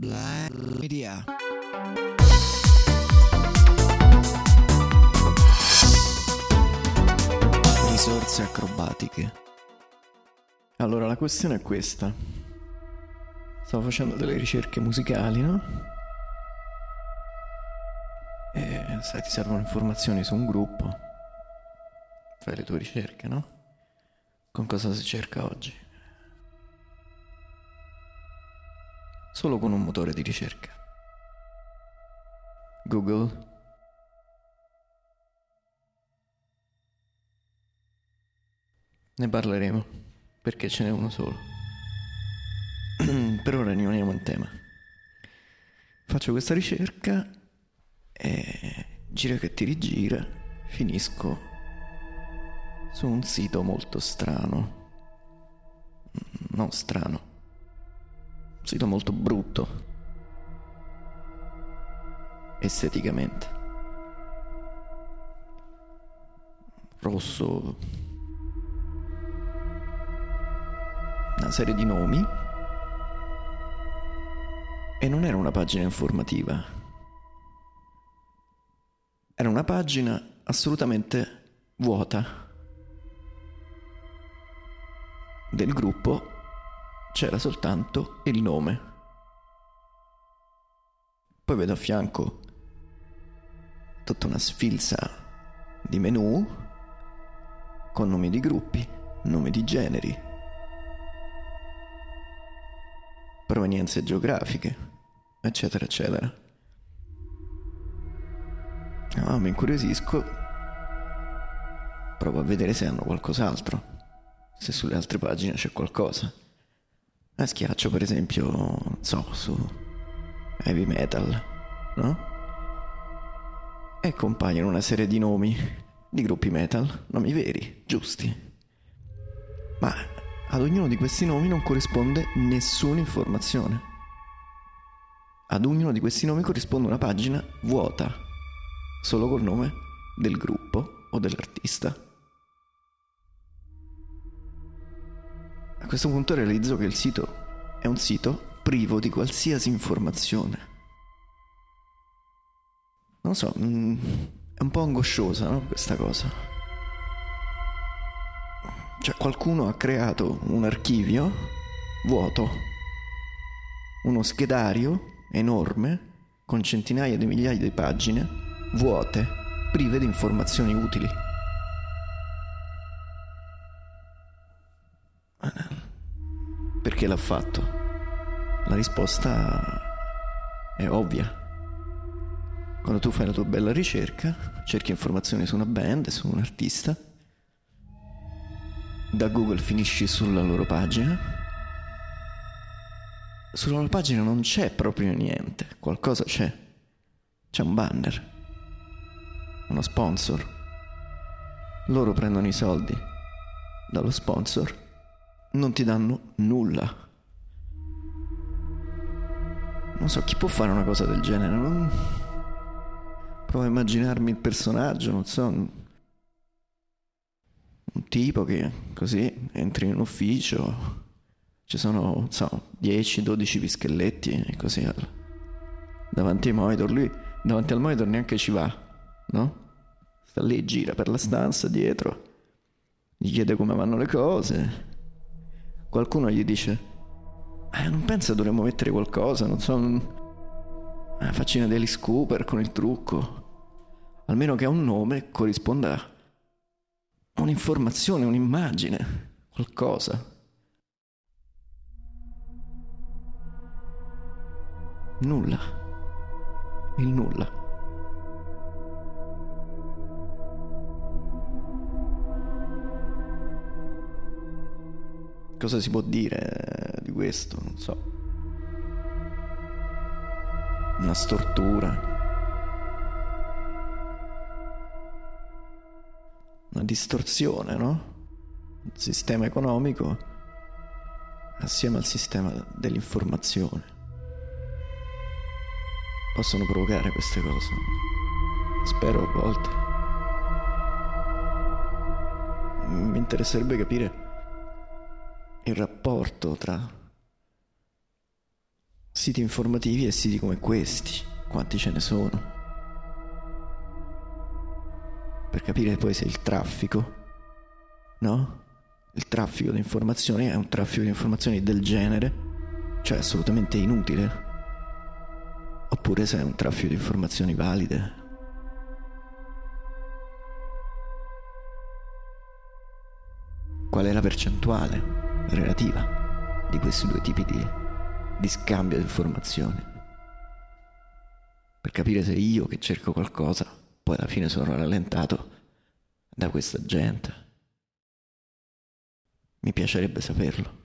Black Media. Risorse acrobatiche. Allora, la questione è questa. Stavo facendo delle ricerche musicali, no? E sai, ti servono informazioni su un gruppo. Fai le tue ricerche, no? Con cosa si cerca oggi? Solo con un motore di ricerca. Google. Ne parleremo, perché ce n'è uno solo. per ora rimaniamo in tema. Faccio questa ricerca e gira che ti rigira, finisco su un sito molto strano. Non strano. Sito molto brutto. Esteticamente. Rosso. Una serie di nomi. E non era una pagina informativa. Era una pagina assolutamente vuota. Del gruppo c'era soltanto il nome. Poi vedo a fianco tutta una sfilza di menu con nomi di gruppi, nomi di generi, provenienze geografiche, eccetera, eccetera. Ah, mi incuriosisco. Provo a vedere se hanno qualcos'altro, se sulle altre pagine c'è qualcosa. E schiaccio per esempio, non so, su heavy metal, no? E compaiono una serie di nomi di gruppi metal, nomi veri, giusti. Ma ad ognuno di questi nomi non corrisponde nessuna informazione. Ad ognuno di questi nomi corrisponde una pagina vuota, solo col nome del gruppo o dell'artista. Questo punto realizzo che il sito è un sito privo di qualsiasi informazione. Non so, mm, è un po' angosciosa, no? Questa cosa. Cioè qualcuno ha creato un archivio vuoto, uno schedario enorme con centinaia di migliaia di pagine vuote, prive di informazioni utili. Perché l'ha fatto? La risposta è ovvia. Quando tu fai la tua bella ricerca, cerchi informazioni su una band, su un artista, da Google finisci sulla loro pagina. Sulla loro pagina non c'è proprio niente, qualcosa c'è. C'è un banner, uno sponsor. Loro prendono i soldi dallo sponsor, non ti danno nulla. Non so chi può fare una cosa del genere. Non... Provo a immaginarmi il personaggio, non so. Un tipo che così entri in un ufficio, ci sono, non so, 10-12 pischelletti e così davanti ai monitor. Lui davanti al monitor neanche ci va, no? Sta lì, gira per la stanza dietro, gli chiede come vanno le cose. Qualcuno gli dice: eh, Non pensa dovremmo mettere qualcosa, non so. Una faccina di Alice Cooper con il trucco. Almeno che a un nome corrisponda un'informazione, un'immagine, qualcosa. Nulla. Il nulla. Cosa si può dire di questo? Non so. Una stortura. Una distorsione, no? Il sistema economico assieme al sistema dell'informazione. Possono provocare queste cose. Spero a volte. Mi interesserebbe capire il rapporto tra Siti informativi e siti come questi, quanti ce ne sono. Per capire poi se il traffico, no? Il traffico di informazioni è un traffico di informazioni del genere, cioè assolutamente inutile. Oppure se è un traffico di informazioni valide. Qual è la percentuale relativa di questi due tipi di, di scambio di informazioni? Per capire se io che cerco qualcosa, poi alla fine sono rallentato da questa gente. Mi piacerebbe saperlo.